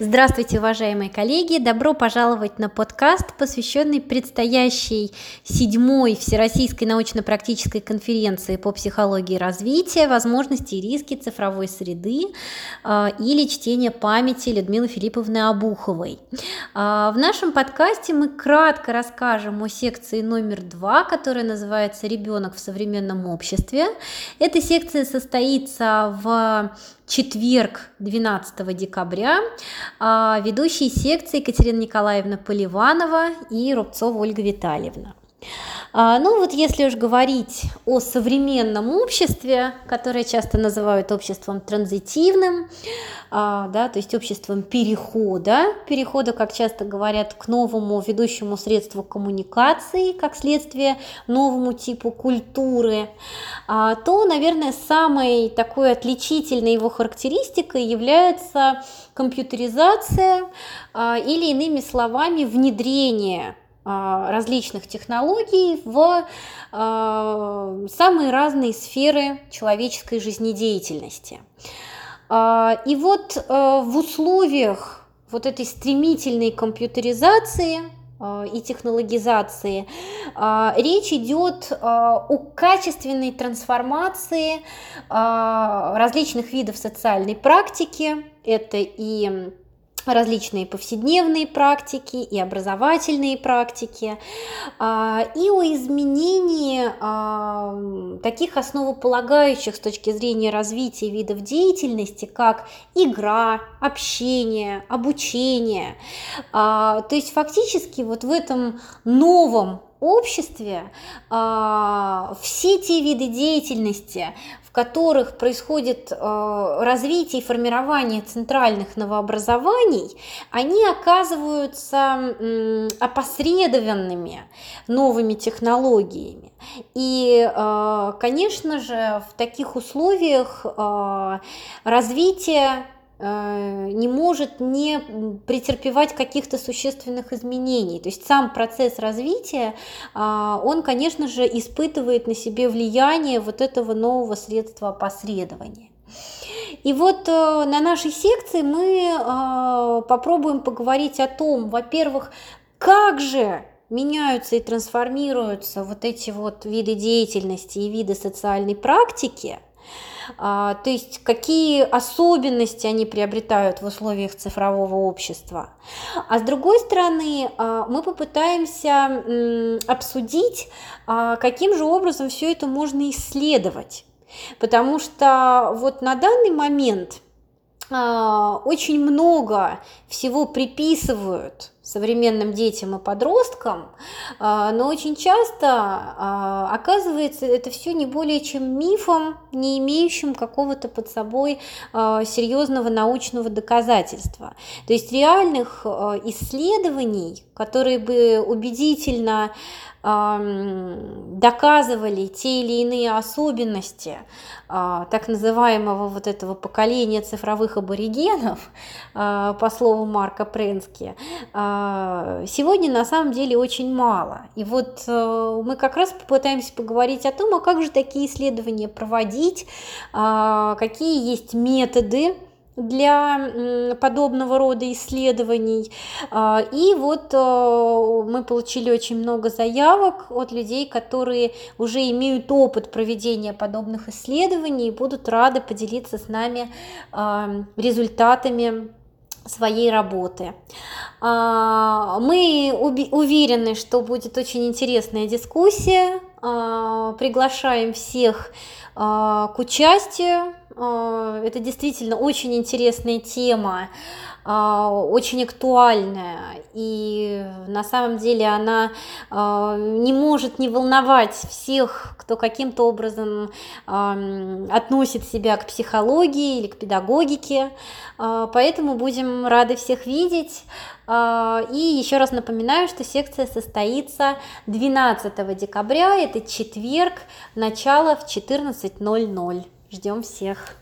Здравствуйте, уважаемые коллеги! Добро пожаловать на подкаст, посвященный предстоящей седьмой Всероссийской научно-практической конференции по психологии развития, возможности и риски цифровой среды э, или чтения памяти Людмилы Филипповны Обуховой. Э, в нашем подкасте мы кратко расскажем о секции номер два, которая называется «Ребенок в современном обществе». Эта секция состоится в четверг, 12 декабря, а, ведущие секции Екатерина Николаевна Поливанова и Рубцова Ольга Витальевна. А, ну вот если уж говорить о современном обществе, которое часто называют обществом транзитивным, а, да, то есть обществом перехода, перехода, как часто говорят, к новому ведущему средству коммуникации, как следствие новому типу культуры, а, то, наверное, самой такой отличительной его характеристикой является компьютеризация или, иными словами, внедрение различных технологий в а, самые разные сферы человеческой жизнедеятельности. А, и вот в условиях вот этой стремительной компьютеризации и технологизации. Речь идет о качественной трансформации различных видов социальной практики. Это и различные повседневные практики и образовательные практики, а, и о изменении а, таких основополагающих с точки зрения развития видов деятельности, как игра, общение, обучение. А, то есть фактически вот в этом новом обществе все те виды деятельности, которых происходит э, развитие и формирование центральных новообразований, они оказываются опосредованными новыми технологиями. И, э, конечно же, в таких условиях э, развитие не может не претерпевать каких-то существенных изменений. То есть сам процесс развития, а, он, конечно же, испытывает на себе влияние вот этого нового средства опосредования. И вот э, на нашей секции мы э, попробуем поговорить о том, во-первых, как же меняются и трансформируются вот эти вот виды деятельности и виды социальной практики – то есть какие особенности они приобретают в условиях цифрового общества. А с другой стороны, а, мы попытаемся обсудить, а, каким же образом все это можно исследовать. Потому что вот на данный момент очень много всего приписывают современным детям и подросткам, а, но очень часто а, оказывается это все не более чем мифом, не имеющим какого-то под собой а, серьезного научного доказательства. То есть реальных исследований, которые бы убедительно доказывали те или иные особенности так называемого вот этого поколения цифровых аборигенов, по слову Марка Пренски, сегодня на самом деле очень мало. И вот э, мы как раз попытаемся поговорить о том, а как же такие исследования проводить, какие есть методы, для подобного рода исследований. А, и вот э, мы получили очень много заявок от людей, которые уже имеют опыт проведения подобных исследований и будут рады поделиться с нами а, результатами своей работы. А, мы уверены, что будет очень интересная дискуссия. Приглашаем всех к участию а, это действительно очень интересная тема, а, очень актуальная, и на самом деле она а, не может не волновать всех, кто каким-то образом относит себя к психологии или к педагогике, поэтому будем рады всех видеть. И еще раз напоминаю, что секция состоится 12 декабря, это четверг, начало в 14.00. Ждем всех!